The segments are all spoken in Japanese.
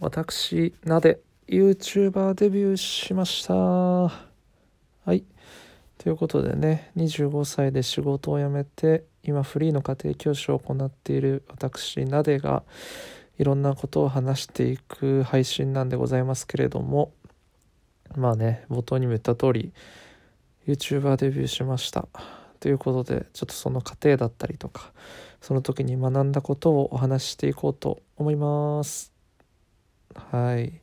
私なで YouTuber デビューしました。はい。ということでね25歳で仕事を辞めて今フリーの家庭教師を行っている私なでがいろんなことを話していく配信なんでございますけれどもまあね冒頭にも言った通り YouTuber デビューしました。ということでちょっとその過程だったりとかその時に学んだことをお話ししていこうと思います。はい。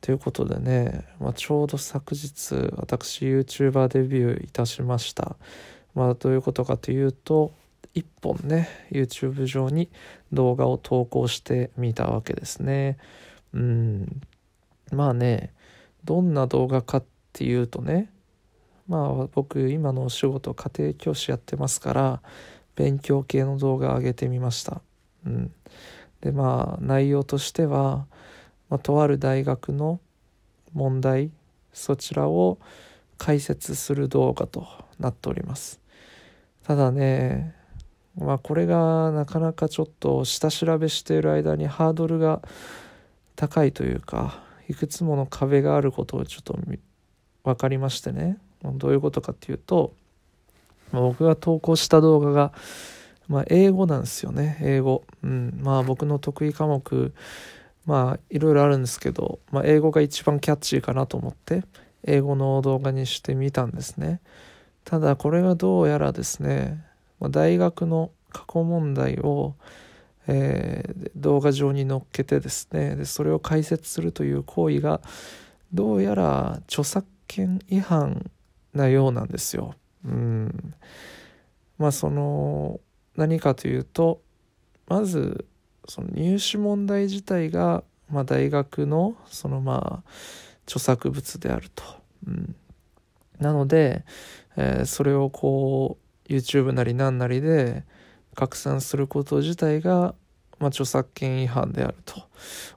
ということでね、まあ、ちょうど昨日私 YouTuber デビューいたしました。まあどういうことかというと1本ね YouTube 上に動画を投稿してみたわけですね。うん。まあねどんな動画かっていうとねまあ僕今のお仕事家庭教師やってますから勉強系の動画上げてみました。うん。でまあ内容としては、まあ、とある大学の問題そちらを解説する動画となっております。ただねまあこれがなかなかちょっと下調べしている間にハードルが高いというかいくつもの壁があることをちょっと分かりましてね。どういうことかっていうと僕が投稿した動画が、まあ、英語なんですよね英語、うん、まあ僕の得意科目まあいろいろあるんですけど、まあ、英語が一番キャッチーかなと思って英語の動画にしてみたんですねただこれがどうやらですねま大学の過去問題を、えー、動画上に載っけてですねでそれを解説するという行為がどうやら著作権違反なようなんですよ。うんまあその何かというとまずその入試問題自体が、まあ、大学のそのまあ著作物であると。うん、なので、えー、それをこう YouTube なり何なりで拡散すること自体が、まあ、著作権違反である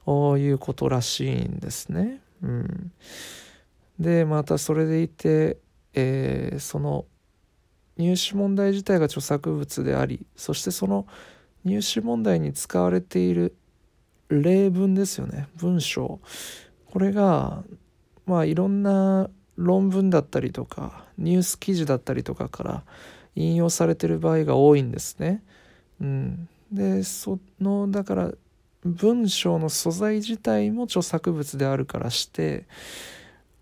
ということらしいんですね。うん、でまたそれでいて、えー、その入試問題自体が著作物でありそしてその入試問題に使われている例文ですよね。文章。これがまあいろんな論文だったりとかニュース記事だったりとかから引用されてる場合が多いんですね。うん、でそのだから文章の素材自体も著作物であるからして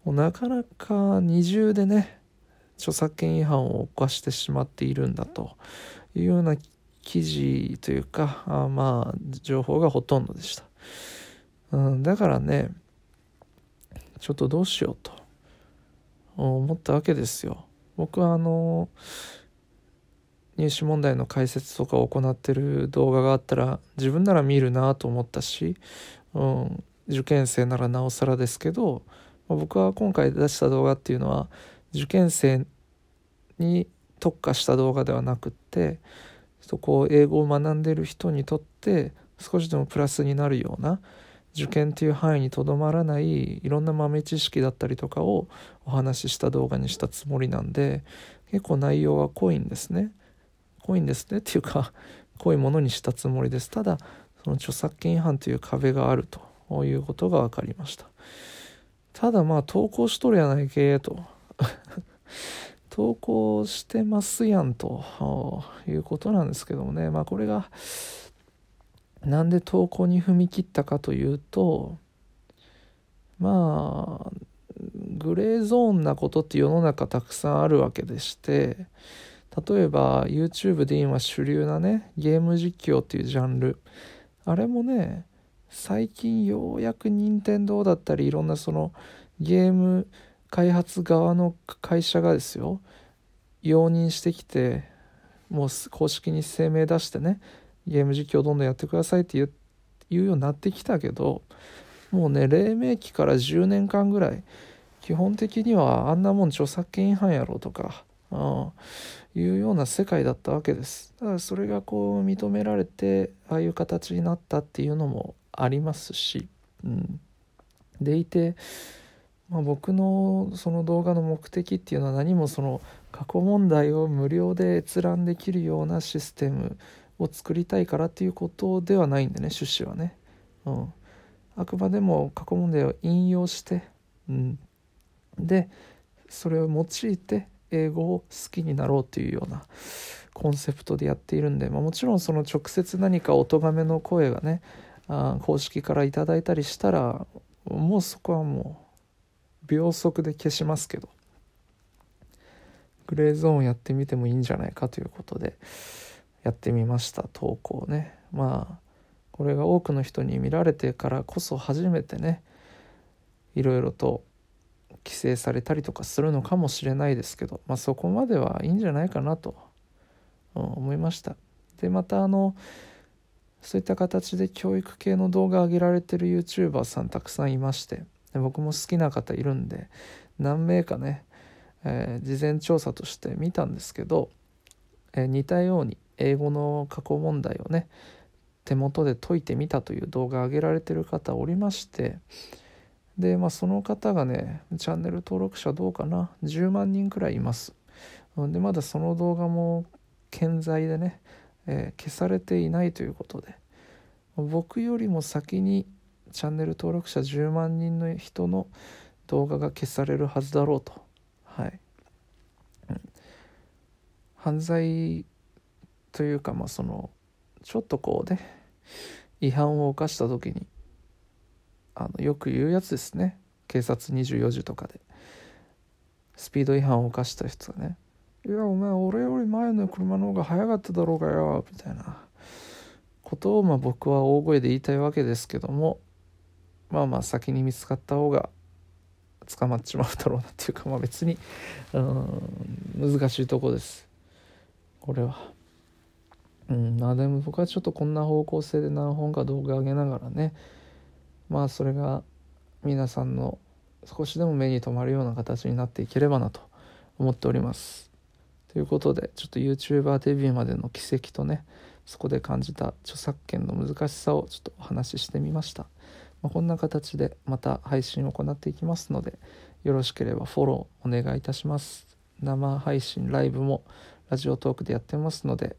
なかなか二重でね著作権違反を犯してしまっているんだというような記事というかあまあ情報がほとんどでした、うん、だからねちょっとどうしようと思ったわけですよ。僕はあの入試問題の解説とかを行ってる動画があったら自分なら見るなと思ったし、うん、受験生ならなおさらですけどま僕は今回出した動画っていうのは受験生に特化した動画ではなくってそこを英語を学んでる人にとって少しでもプラスになるような受験っていう範囲にとどまらないいろんな豆知識だったりとかをお話しした動画にしたつもりなんで結構内容は濃いんですね。濃いんですねっていうか濃いものにしたつもりです。ただその著作権違反という壁があるということが分かりました。ただまあ投稿しとるやないけと。投稿してますやんということなんですけどもね。まあこれがなんで投稿に踏み切ったかというとまあグレーゾーンなことって世の中たくさんあるわけでして例えば YouTube で今主流なねゲーム実況っていうジャンル。あれもね最近ようやく任天堂だったりいろんなそのゲーム開発側の会社がですよ容認してきてもう公式に声明出してねゲーム実況どんどんやってくださいって言う言うようになってきたけどもうね黎明期から10年間ぐらい基本的にはあんなもん著作権違反やろとか、うん、いうような世界だったわけです。だからそれがこう認められてああいう形になったっていうのもありますし、うん、でいて、まあ、僕のその動画の目的っていうのは何もその過去問題を無料で閲覧できるようなシステムを作りたいからっていうことではないんでね趣旨はね。うん、あくまでも過去問題を引用して、うん、でそれを用いて英語を好きになろうというようなコンセプトでやっているんで、まあ、もちろんその直接何かお咎めの声がねあ公式から頂いたりしたらもうそこはもう秒速で消しますけどグレーゾーンやってみてもいいんじゃないかということでやってみました投稿ね。まあこれが多くの人に見られてからこそ初めてねいろいろと規制されたりとかするのかもしれないですけど、まあ、そこまではいいんじゃないかなと思いました。でまたあのそういった形で教育系の動画上げられてる YouTuber さんたくさんいましてで僕も好きな方いるんで何名かね、えー、事前調査として見たんですけど、えー、似たように英語の過去問題をね手元で解いてみたという動画上げられてる方おりましてでまあその方がねチャンネル登録者どうかな10万人くらいいます。でまだその動画も健在でねえー、消されていないということで僕よりも先にチャンネル登録者10万人の人の動画が消されるはずだろうと。はい、うん、犯罪というかまあそのちょっとこうね違反を犯した時にあのよく言うやつですね。警察24時とかで。スピード違反を犯した人がねいや、お前、俺より前の車の方が早かっただろうがよ、みたいなことを、まあ、僕は大声で言いたいわけですけども、まあまあ、先に見つかった方が捕まっちまうだろうなっていうか、まあ別に、うん、難しいとこです。これは。うん、まあでも僕はちょっとこんな方向性で何本か動画上げながらね、まあそれが皆さんの少しでも目に留まるような形になっていければなと思っております。ということでちょっと YouTuber デビューまでの奇跡とねそこで感じた著作権の難しさをちょっとお話ししてみました、まあ、こんな形でまた配信を行っていきますのでよろしければフォローお願いいたします。生配信ライブもラジオトークでやってますので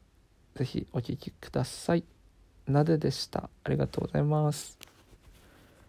是非お聴きください。なででした。ありがとうございます。